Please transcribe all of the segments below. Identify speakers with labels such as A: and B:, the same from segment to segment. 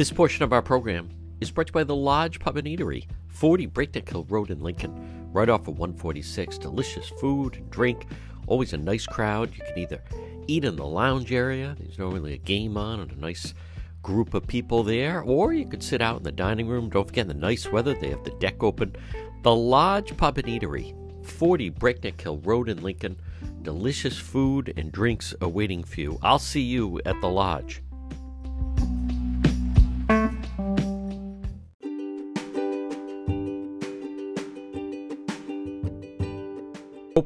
A: This portion of our program is brought to you by the Lodge Pub and Eatery, 40 Breakneck Hill Road in Lincoln, right off of 146. Delicious food and drink, always a nice crowd. You can either eat in the lounge area, there's normally a game on and a nice group of people there, or you could sit out in the dining room. Don't forget, the nice weather, they have the deck open. The Lodge Pub and Eatery, 40 Breakneck Hill Road in Lincoln. Delicious food and drinks awaiting for you. I'll see you at the lodge.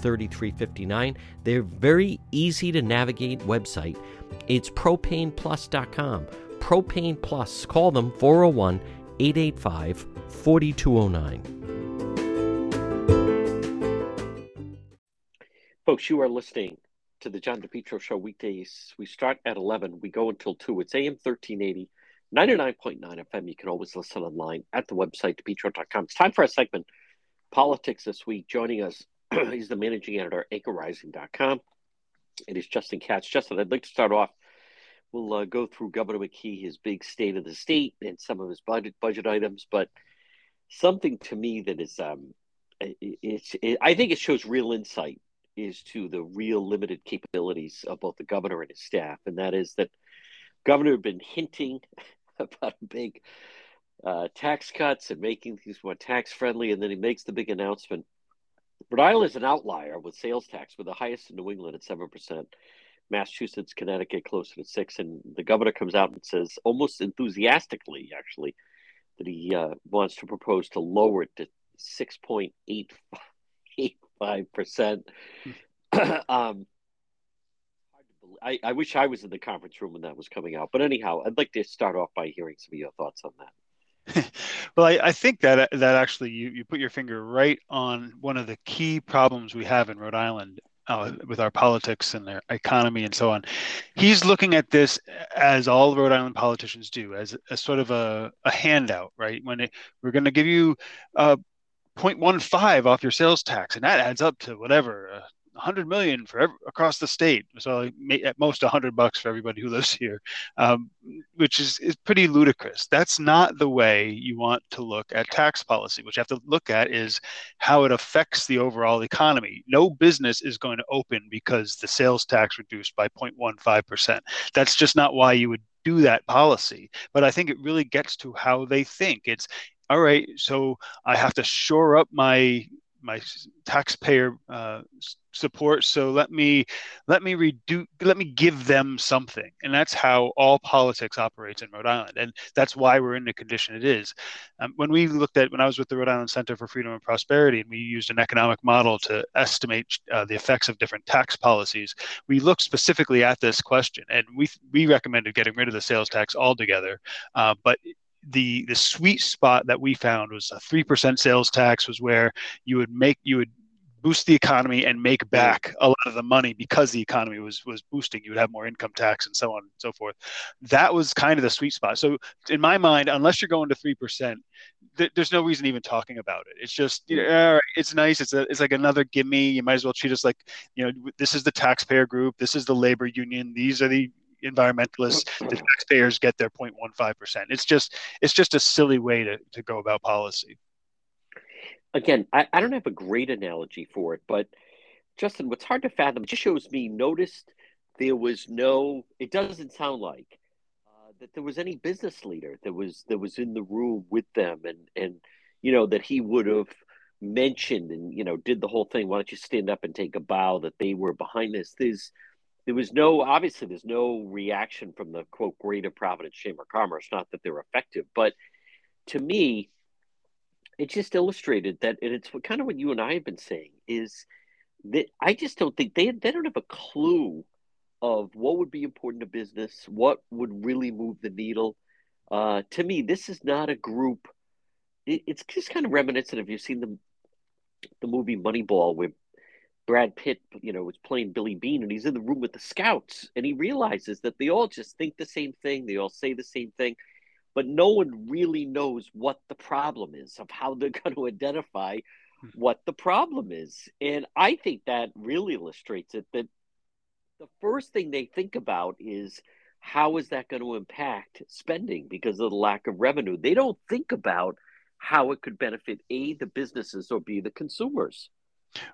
A: 3359. They're very easy to navigate website it's propaneplus.com. Propane Plus. Call them 401 885 4209. Folks, you are listening to the John DePetro Show weekdays. We start at 11. We go until 2. It's AM 1380, 99.9 FM. You can always listen online at the website, depetro.com. It's time for a segment, Politics This Week. Joining us, he's the managing editor, at anchorrising.com. It is Justin Katz. Justin, I'd like to start off. We'll uh, go through Governor McKee, his big state of the state, and some of his budget budget items. But something to me that is, um, it's, it, I think it shows real insight is to the real limited capabilities of both the governor and his staff, and that is that governor had been hinting about big uh, tax cuts and making things more tax friendly, and then he makes the big announcement Rhode Island is an outlier with sales tax, with the highest in New England at seven percent. Massachusetts, Connecticut closer to six, and the governor comes out and says, almost enthusiastically, actually, that he uh, wants to propose to lower it to six point eight five percent. um, I, I wish I was in the conference room when that was coming out. But anyhow, I'd like to start off by hearing some of your thoughts on that.
B: well, I, I, think that that actually you, you put your finger right on one of the key problems we have in Rhode Island uh, with our politics and their economy and so on. He's looking at this as all Rhode Island politicians do, as a sort of a, a handout, right? When it, we're going to give you uh, 0.15 off your sales tax, and that adds up to whatever, uh, 100 million for every, across the state. So at most 100 bucks for everybody who lives here, um, which is, is pretty ludicrous. That's not the way you want to look at tax policy. What you have to look at is how it affects the overall economy. No business is going to open because the sales tax reduced by 0.15%. That's just not why you would do that policy. But I think it really gets to how they think. It's all right. So I have to shore up my my taxpayer uh, support. So let me let me reduce let me give them something. And that's how all politics operates in rhode island. And that's why we're in the condition it is. Um, when we looked at when i was with the rhode island center for freedom and prosperity and we used an economic model to estimate uh, the effects of different tax policies we looked specifically at this question. And we we recommended getting rid of the sales tax altogether. Uh, but the the sweet spot that we found was a three percent sales tax was where you would make you would boost the economy and make back a lot of the money because the economy was was boosting you would have more income tax and so on and so forth that was kind of the sweet spot so in my mind unless you're going to 3% th- there's no reason even talking about it. It's just you know, it's nice. It's a, it's like another gimme. You might as well treat us like you know this is the taxpayer group. This is the labor union. These are the environmentalists. The taxpayers get their 0.15 percent. It's just it's just a silly way to to go about policy.
A: Again, I, I don't have a great analogy for it, but Justin, what's hard to fathom just shows me noticed there was no. It doesn't sound like uh, that there was any business leader that was that was in the room with them and and you know that he would have mentioned and you know did the whole thing why don't you stand up and take a bow that they were behind this there's there was no obviously there's no reaction from the quote greater providence chamber of commerce not that they're effective but to me it just illustrated that and it's kind of what you and i have been saying is that i just don't think they, they don't have a clue of what would be important to business, what would really move the needle. Uh, to me, this is not a group. It, it's just kind of reminiscent of you've seen the the movie Moneyball, where Brad Pitt, you know, was playing Billy Beane and he's in the room with the scouts, and he realizes that they all just think the same thing, they all say the same thing, but no one really knows what the problem is of how they're going to identify hmm. what the problem is. And I think that really illustrates it that the first thing they think about is how is that going to impact spending because of the lack of revenue. They don't think about how it could benefit A, the businesses, or B, the consumers.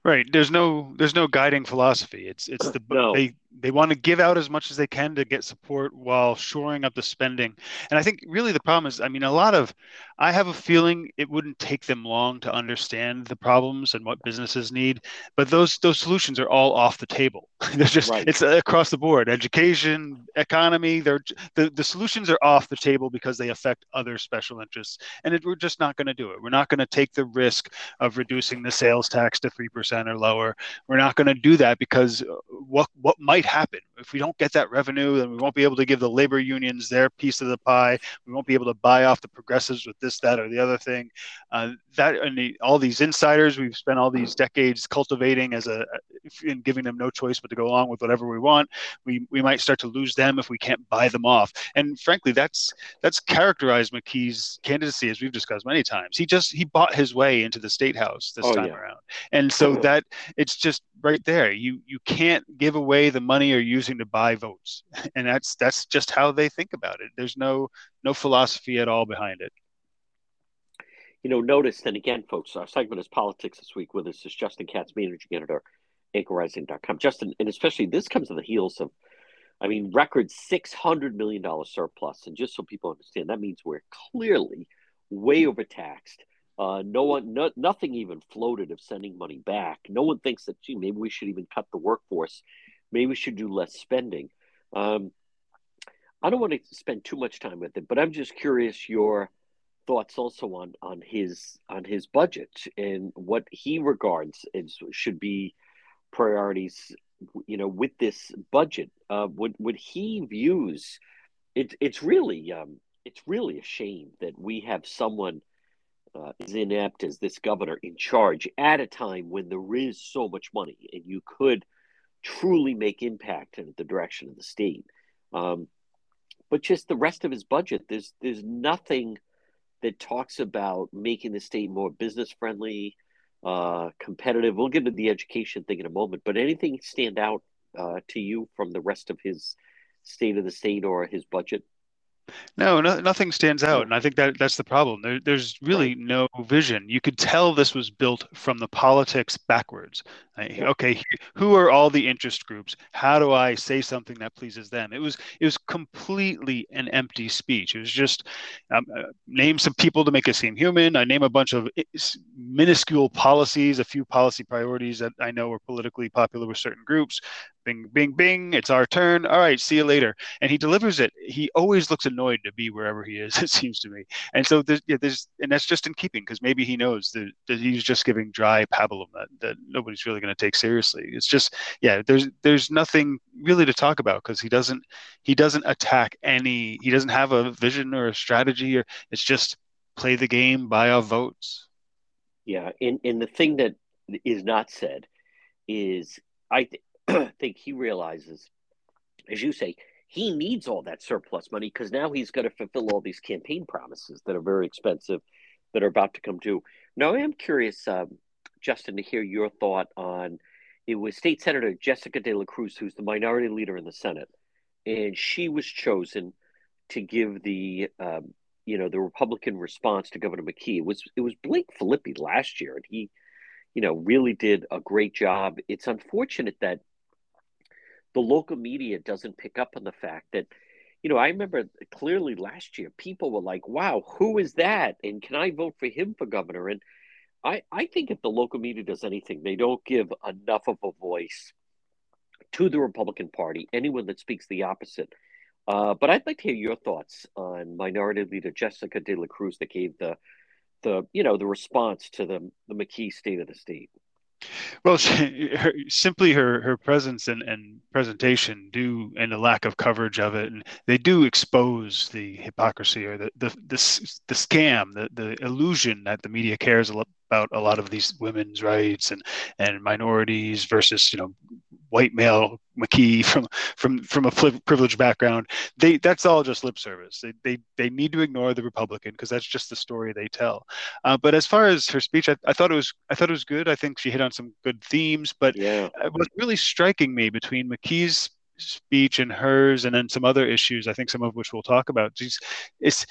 B: Right. There's no there's no guiding philosophy. It's it's the no. they they want to give out as much as they can to get support while shoring up the spending. And I think really the problem is, I mean, a lot of, I have a feeling it wouldn't take them long to understand the problems and what businesses need, but those those solutions are all off the table. They're just right. it's across the board, education, economy. They're the the solutions are off the table because they affect other special interests, and it, we're just not going to do it. We're not going to take the risk of reducing the sales tax to three percent or lower. We're not going to do that because uh, what what might happen. If we don't get that revenue, then we won't be able to give the labor unions their piece of the pie. We won't be able to buy off the progressives with this, that, or the other thing. Uh, that and the, all these insiders we've spent all these decades cultivating as a and giving them no choice but to go along with whatever we want. We we might start to lose them if we can't buy them off. And frankly, that's that's characterized McKee's candidacy as we've discussed many times. He just he bought his way into the state house this oh, time yeah. around, and so that it's just right there. You you can't give away the money you're using to buy votes, and that's that's just how they think about it. There's no no philosophy at all behind it.
A: You know, notice and again, folks, our segment is politics this week with us is Justin Katz, managing editor, anchorrising.com. Justin, and especially this comes on the heels of, I mean, record six hundred million dollar surplus, and just so people understand, that means we're clearly way overtaxed uh, no one, no, nothing even floated of sending money back. No one thinks that, gee, maybe we should even cut the workforce. Maybe we should do less spending. Um, I don't want to spend too much time with it, but I'm just curious your thoughts also on on his on his budget and what he regards as should be priorities. You know, with this budget, uh, what what he views, it, it's really um, it's really a shame that we have someone uh, as inept as this governor in charge at a time when there is so much money and you could truly make impact in the direction of the state. Um, but just the rest of his budget, there's there's nothing that talks about making the state more business friendly, uh, competitive. We'll get to the education thing in a moment, but anything stand out uh, to you from the rest of his state of the state or his budget?
B: No, no, nothing stands out, and I think that that's the problem. There, there's really right. no vision. You could tell this was built from the politics backwards. Okay, who are all the interest groups? How do I say something that pleases them? It was it was completely an empty speech. It was just um, uh, name some people to make it seem human. I name a bunch of eh, minuscule policies, a few policy priorities that I know are politically popular with certain groups bing, bing, bing. It's our turn. All right, see you later. And he delivers it. He always looks annoyed to be wherever he is. It seems to me. And so there's, yeah, there's and that's just in keeping because maybe he knows that, that he's just giving dry pablum that, that nobody's really going to take seriously. It's just yeah, there's there's nothing really to talk about because he doesn't he doesn't attack any. He doesn't have a vision or a strategy or it's just play the game, buy our votes.
A: Yeah, and and the thing that is not said is I think he realizes, as you say, he needs all that surplus money because now he's going to fulfill all these campaign promises that are very expensive, that are about to come due. Now, I am curious, um, Justin, to hear your thought on it was State Senator Jessica De La Cruz, who's the minority leader in the Senate, and she was chosen to give the um, you know the Republican response to Governor McKee. It was it was Blake Filippi last year, and he you know really did a great job. It's unfortunate that the local media doesn't pick up on the fact that you know I remember clearly last year people were like, "Wow, who is that?" and can I vote for him for governor? And I, I think if the local media does anything, they don't give enough of a voice to the Republican Party, anyone that speaks the opposite. Uh, but I'd like to hear your thoughts on Minority Leader Jessica De La Cruz that gave the the you know the response to the the McKee State of the State.
B: Well, she, her, simply her her presence and, and presentation do, and the lack of coverage of it, and they do expose the hypocrisy or the the the, the scam, the the illusion that the media cares about a lot of these women's rights and and minorities versus you know white male McKee from from from a privileged background. They that's all just lip service. They they, they need to ignore the Republican because that's just the story they tell. Uh, but as far as her speech, I, I, thought it was I thought it was good. I think she hit on some good themes. But
A: yeah.
B: what's really striking me between McKee's speech and hers, and then some other issues, I think some of which we'll talk about. It's, it's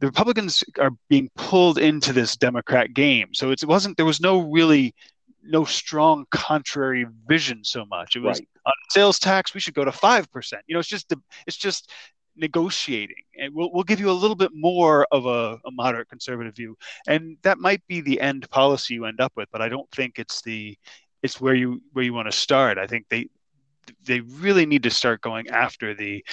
B: the Republicans are being pulled into this Democrat game. So it wasn't there was no really no strong contrary vision so much. It was right. on sales tax we should go to five percent. You know, it's just it's just negotiating, and we'll we'll give you a little bit more of a, a moderate conservative view, and that might be the end policy you end up with. But I don't think it's the it's where you where you want to start. I think they they really need to start going after the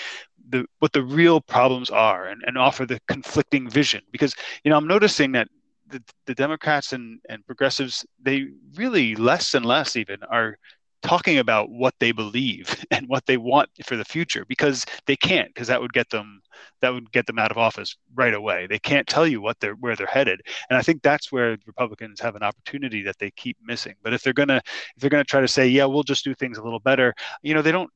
B: the what the real problems are and, and offer the conflicting vision because you know i'm noticing that the, the Democrats and, and progressives, they really less and less even are talking about what they believe and what they want for the future because they can't because that would get them that would get them out of office right away. They can't tell you what they're where they're headed. And i think that's where republicans have an opportunity that they keep missing. But if they're going to if they're going to try to say yeah we'll just do things a little better you know they don't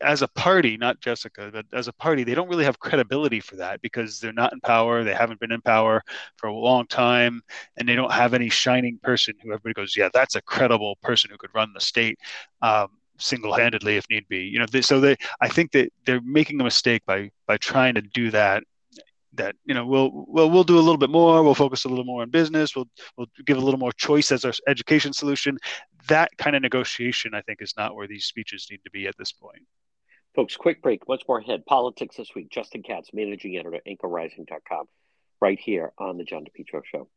B: as a party, not Jessica, but as a party, they don't really have credibility for that because they're not in power. They haven't been in power for a long time, and they don't have any shining person who everybody goes, yeah, that's a credible person who could run the state um, single-handedly if need be. You know, they, so they, I think that they're making a mistake by by trying to do that. That you know, we'll well we'll do a little bit more. We'll focus a little more on business. We'll we'll give a little more choice as our education solution. That kind of negotiation, I think, is not where these speeches need to be at this point.
A: Folks, quick break. Much more ahead. Politics this week. Justin Katz, managing editor, anchorrising.com, right here on the John DePetro Show.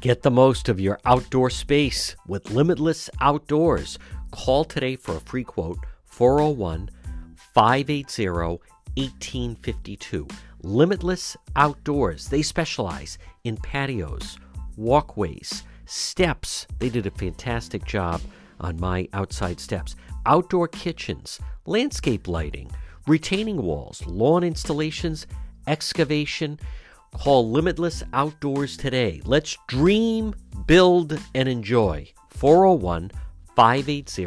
A: Get the most of your outdoor space with Limitless Outdoors. Call today for a free quote 401 580 1852. Limitless Outdoors. They specialize in patios, walkways, steps. They did a fantastic job on my outside steps. Outdoor kitchens, landscape lighting, retaining walls, lawn installations, excavation. Call Limitless Outdoors today. Let's dream, build, and enjoy. 401 580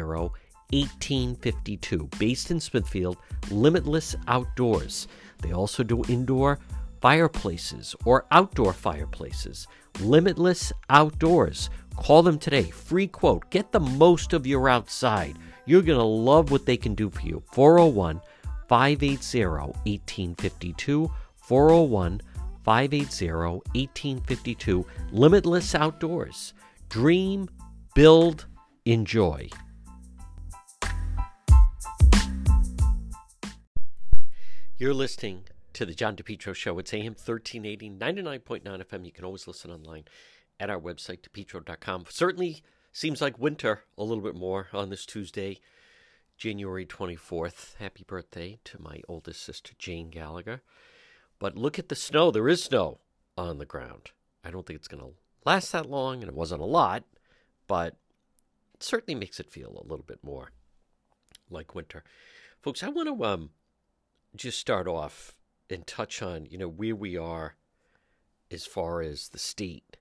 A: 1852. Based in Smithfield, Limitless Outdoors. They also do indoor fireplaces or outdoor fireplaces. Limitless Outdoors. Call them today. Free quote. Get the most of your outside. You're going to love what they can do for you. 401 580 1852. 401 580 1852. Limitless Outdoors. Dream, build, enjoy. You're listening to the John DePetro Show. It's AM 1380, 99.9 FM. You can always listen online at our website, depetro.com. Certainly seems like winter a little bit more on this Tuesday, January 24th. Happy birthday to my oldest sister, Jane Gallagher. But look at the snow. There is snow on the ground. I don't think it's going to last that long, and it wasn't a lot, but it certainly makes it feel a little bit more like winter. Folks, I want to um, just start off and touch on, you know, where we are as far as the state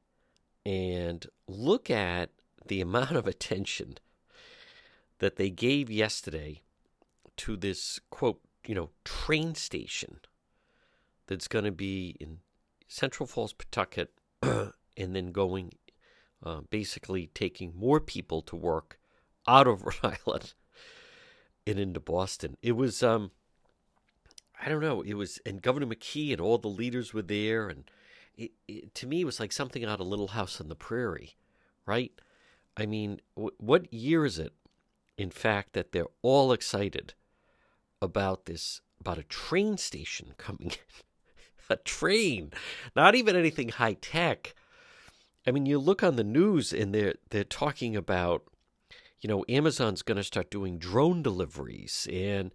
A: and look at the amount of attention that they gave yesterday to this quote, you know, train station that's going to be in Central Falls, Pawtucket, and then going, uh, basically taking more people to work out of Rhode Island and into Boston. It was, um, I don't know, it was, and Governor McKee and all the leaders were there, and it, it, to me, it was like something out of Little House on the Prairie, right? I mean, w- what year is it, in fact, that they're all excited about this, about a train station coming in? a train, not even anything high tech. I mean, you look on the news and they're they're talking about, you know, Amazon's going to start doing drone deliveries, and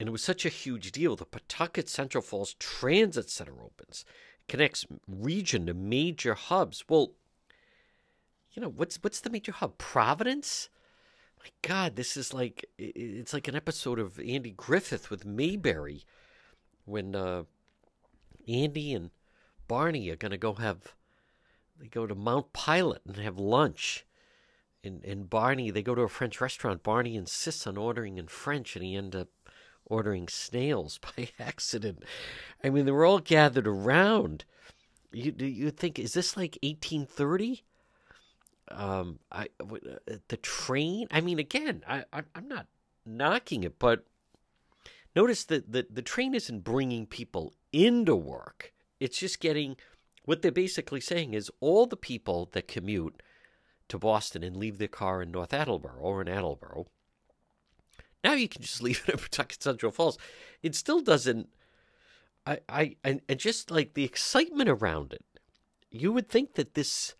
A: and it was such a huge deal. The Pawtucket Central Falls Transit Center opens, connects region to major hubs. Well, you know, what's what's the major hub? Providence. My God, this is like it's like an episode of Andy Griffith with Mayberry, when uh, Andy and Barney are going to go have they go to Mount Pilot and have lunch. And and Barney they go to a French restaurant. Barney insists on ordering in French, and he ends up ordering snails by accident. I mean, they were all gathered around. You do you think is this like 1830? Um, I uh, the train. I mean, again, I I'm not knocking it, but notice that the the train isn't bringing people into work. It's just getting what they're basically saying is all the people that commute to Boston and leave their car in North Attleboro or in Attleboro. Now you can just leave it in Pawtucket Central Falls. It still doesn't. I, I, and, and just like the excitement around it, you would think that this,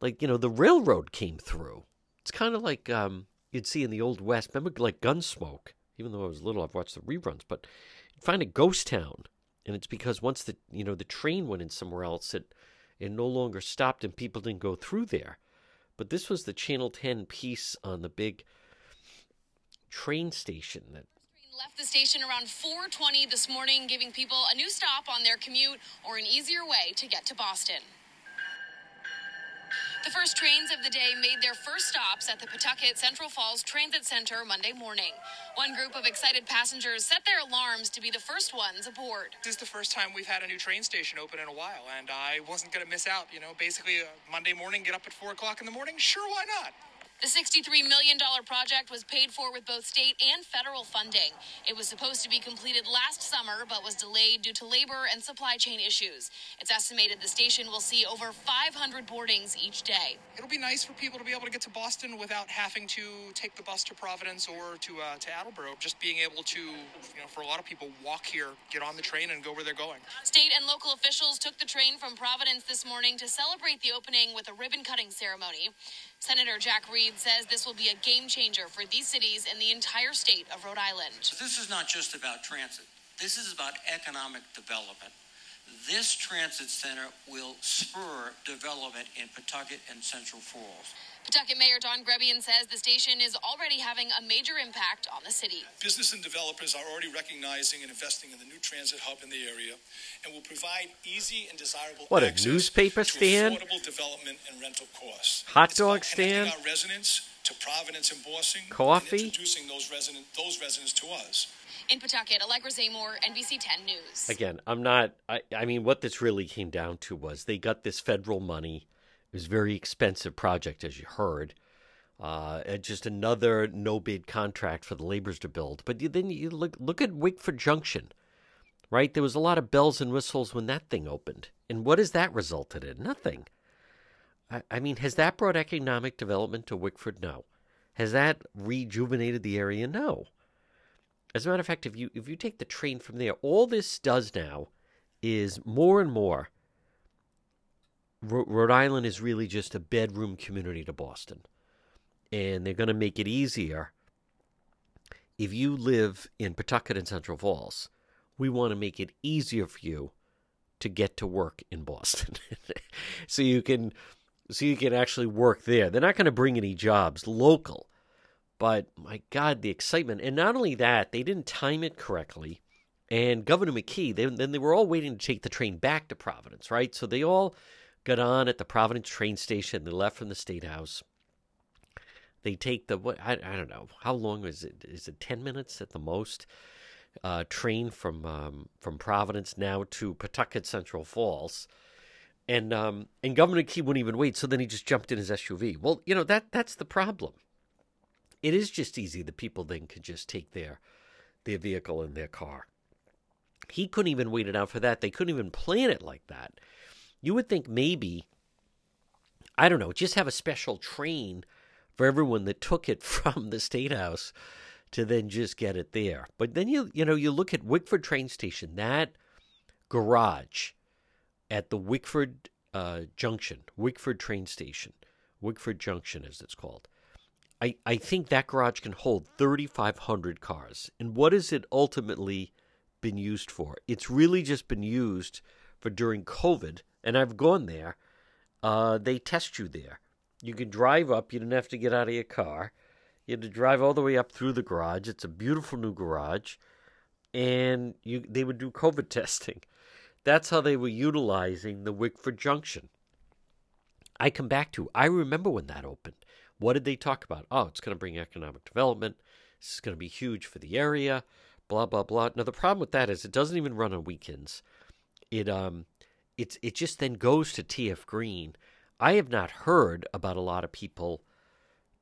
A: like, you know, the railroad came through. It's kind of like um, you'd see in the Old West. Remember, like Gunsmoke? Even though I was little, I've watched the reruns, but you'd find a ghost town and it's because once the you know the train went in somewhere else, it it no longer stopped and people didn't go through there. But this was the Channel 10 piece on the big train station that
C: left the station around 4:20 this morning, giving people a new stop on their commute or an easier way to get to Boston. The first trains of the day made their first stops at the Pawtucket Central Falls Transit Center Monday morning. One group of excited passengers set their alarms to be the first ones aboard.
D: This is the first time we've had a new train station open in a while, and I wasn't going to miss out. You know, basically, uh, Monday morning, get up at 4 o'clock in the morning? Sure, why not?
C: The $63 million project was paid for with both state and federal funding. It was supposed to be completed last summer, but was delayed due to labor and supply chain issues. It's estimated the station will see over 500 boardings each day.
D: It'll be nice for people to be able to get to Boston without having to take the bus to Providence or to uh, to Attleboro. Just being able to, you know, for a lot of people, walk here, get on the train, and go where they're going.
C: State and local officials took the train from Providence this morning to celebrate the opening with a ribbon cutting ceremony. Senator Jack Says this will be a game changer for these cities and the entire state of Rhode Island.
E: This is not just about transit. This is about economic development. This transit center will spur development in Pawtucket and Central Falls.
C: Pawtucket Mayor Don Grebien says the station is already having a major impact on the city.
F: Business and developers are already recognizing and investing in the new transit hub in the area and will provide easy and desirable
A: what,
F: access
A: a newspaper stand?
F: affordable development and rental costs.
A: Hot
F: It's
A: dog stand?
F: Our residents to Providence and Boston.
A: Coffee?
F: And introducing those resident those residents to us.
C: In Pawtucket, Allegra Zaymore, NBC 10 News.
A: Again, I'm not. I, I mean, what this really came down to was they got this federal money. It was a very expensive project, as you heard. Uh, just another no bid contract for the laborers to build. But then you look look at Wickford Junction, right? There was a lot of bells and whistles when that thing opened. And what has that resulted in? Nothing. I, I mean, has that brought economic development to Wickford? No. Has that rejuvenated the area? No. As a matter of fact, if you if you take the train from there, all this does now is more and more. Rhode Island is really just a bedroom community to Boston, and they're going to make it easier. If you live in Pawtucket and Central Falls, we want to make it easier for you to get to work in Boston, so you can so you can actually work there. They're not going to bring any jobs local. But my God, the excitement. And not only that, they didn't time it correctly. And Governor McKee, they, then they were all waiting to take the train back to Providence, right? So they all got on at the Providence train station. They left from the State House. They take the what I, I don't know how long is it? Is it ten minutes at the most? Uh, train from um, from Providence now to Pawtucket Central Falls, and um, and Governor Key wouldn't even wait. So then he just jumped in his SUV. Well, you know that that's the problem. It is just easy that people then could just take their their vehicle in their car. He couldn't even wait it out for that. They couldn't even plan it like that. You would think maybe, I don't know, just have a special train for everyone that took it from the state house to then just get it there. But then you you know you look at Wickford train station, that garage at the Wickford uh, Junction, Wickford train station, Wickford Junction as it's called. I, I think that garage can hold 3,500 cars. And what has it ultimately been used for? It's really just been used for during COVID, and I've gone there. Uh, they test you there. You can drive up. You didn't have to get out of your car. You had to drive all the way up through the garage. It's a beautiful new garage, and you they would do COVID testing. That's how they were utilizing the Wickford Junction. I come back to. I remember when that opened. What did they talk about? Oh, it's going to bring economic development. This is going to be huge for the area. Blah blah blah. Now the problem with that is it doesn't even run on weekends. It um, it's it just then goes to TF Green. I have not heard about a lot of people.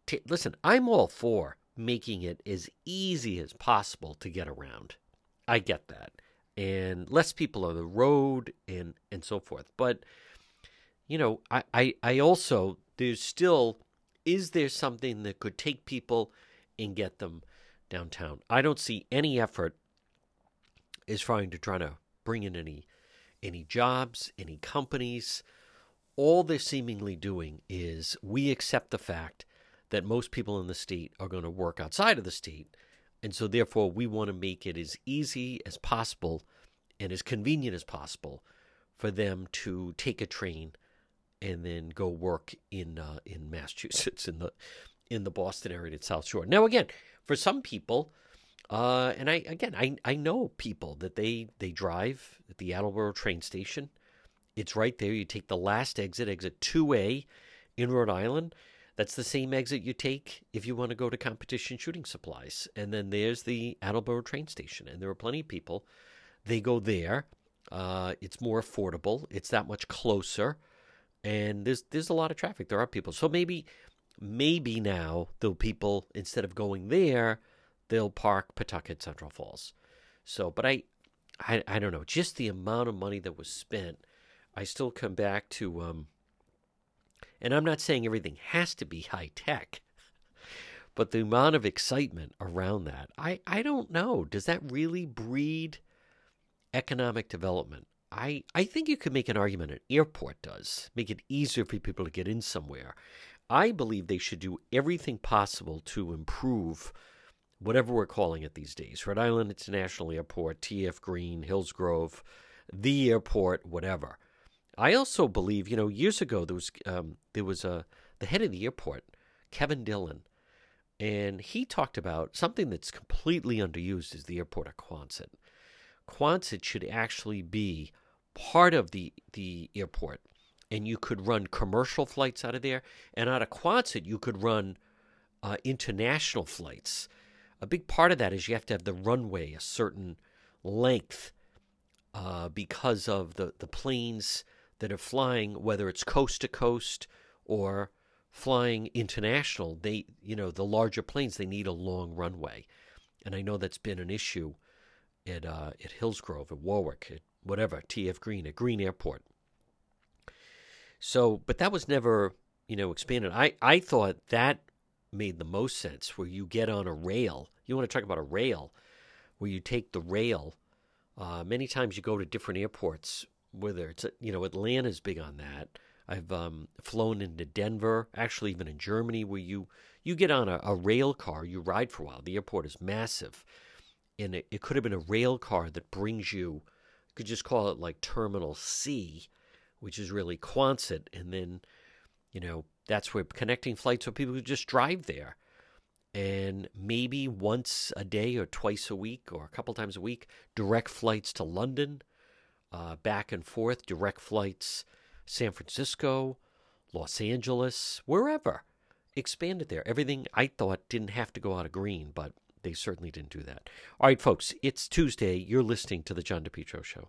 A: T- Listen, I'm all for making it as easy as possible to get around. I get that, and less people on the road and and so forth. But you know, I I, I also there's still is there something that could take people and get them downtown? I don't see any effort is trying to try to bring in any any jobs, any companies. All they're seemingly doing is we accept the fact that most people in the state are going to work outside of the state. And so, therefore, we want to make it as easy as possible and as convenient as possible for them to take a train and then go work in uh, in Massachusetts in the in the Boston area at South Shore. Now, again, for some people, uh, and I again I, I know people that they they drive at the Attleboro train station. It's right there. You take the last exit, exit two A, in Rhode Island. That's the same exit you take if you want to go to competition shooting supplies. And then there's the Attleboro train station, and there are plenty of people. They go there. Uh, it's more affordable. It's that much closer and there's there's a lot of traffic. There are people, so maybe maybe now the people instead of going there, they'll park Pawtucket Central Falls. So, but I, I, I don't know. Just the amount of money that was spent, I still come back to. Um, and I'm not saying everything has to be high tech, but the amount of excitement around that, I, I don't know. Does that really breed economic development? I, I think you could make an argument an airport does, make it easier for people to get in somewhere. I believe they should do everything possible to improve whatever we're calling it these days Rhode Island International Airport, TF Green, Hillsgrove, the airport, whatever. I also believe, you know, years ago there was um, there was a the head of the airport, Kevin Dillon, and he talked about something that's completely underused is the airport of Quonset. Quonset should actually be part of the the airport, and you could run commercial flights out of there, and out of Quonset you could run uh, international flights. A big part of that is you have to have the runway a certain length uh, because of the, the planes that are flying, whether it's coast to coast or flying international. They, you know, the larger planes they need a long runway, and I know that's been an issue at uh, at Hillsgrove, at Warwick, at whatever TF Green, at Green Airport. So, but that was never, you know, expanded. I I thought that made the most sense, where you get on a rail. You want to talk about a rail, where you take the rail. Uh, many times you go to different airports, whether it's you know Atlanta's big on that. I've um, flown into Denver, actually even in Germany, where you you get on a, a rail car, you ride for a while. The airport is massive and it, it could have been a rail car that brings you, you could just call it like Terminal C, which is really Quonset, and then, you know, that's where connecting flights so people could just drive there. And maybe once a day or twice a week or a couple times a week, direct flights to London, uh, back and forth, direct flights San Francisco, Los Angeles, wherever. expanded there. Everything I thought didn't have to go out of green, but they certainly didn't do that. All right, folks, it's Tuesday. You're listening to The John DePetro Show.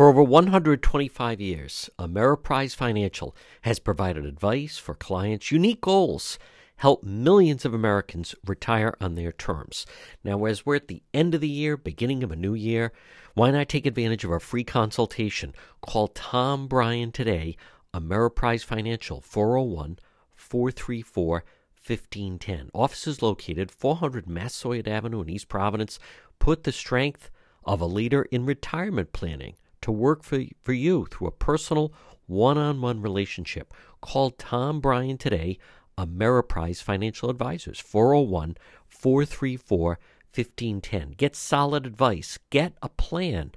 A: For over 125 years, Ameriprise Financial has provided advice for clients' unique goals, help millions of Americans retire on their terms. Now, as we're at the end of the year, beginning of a new year, why not take advantage of our free consultation? Call Tom Bryan today, Ameriprise Financial, 401 434 1510. Offices located 400 Massasoit Avenue in East Providence. Put the strength of a leader in retirement planning to work for, for you through a personal one on one relationship. Call Tom Bryan today, Ameriprise Financial Advisors, 401 434 1510. Get solid advice, get a plan,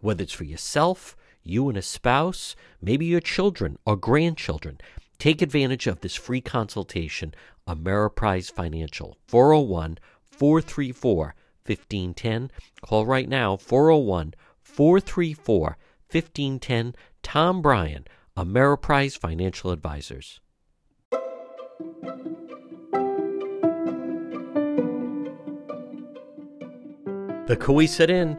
A: whether it's for yourself, you and a spouse, maybe your children or grandchildren. Take advantage of this free consultation, Ameriprise Financial, 401 434 1510. Call right now, 401 434 1510. Tom Bryan, Ameriprise Financial Advisors. The Cowesett Inn,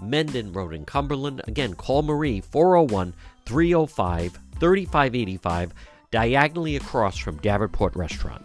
A: Mendon Road in Cumberland. Again, call Marie 401 305 3585, diagonally across from Davenport Restaurant.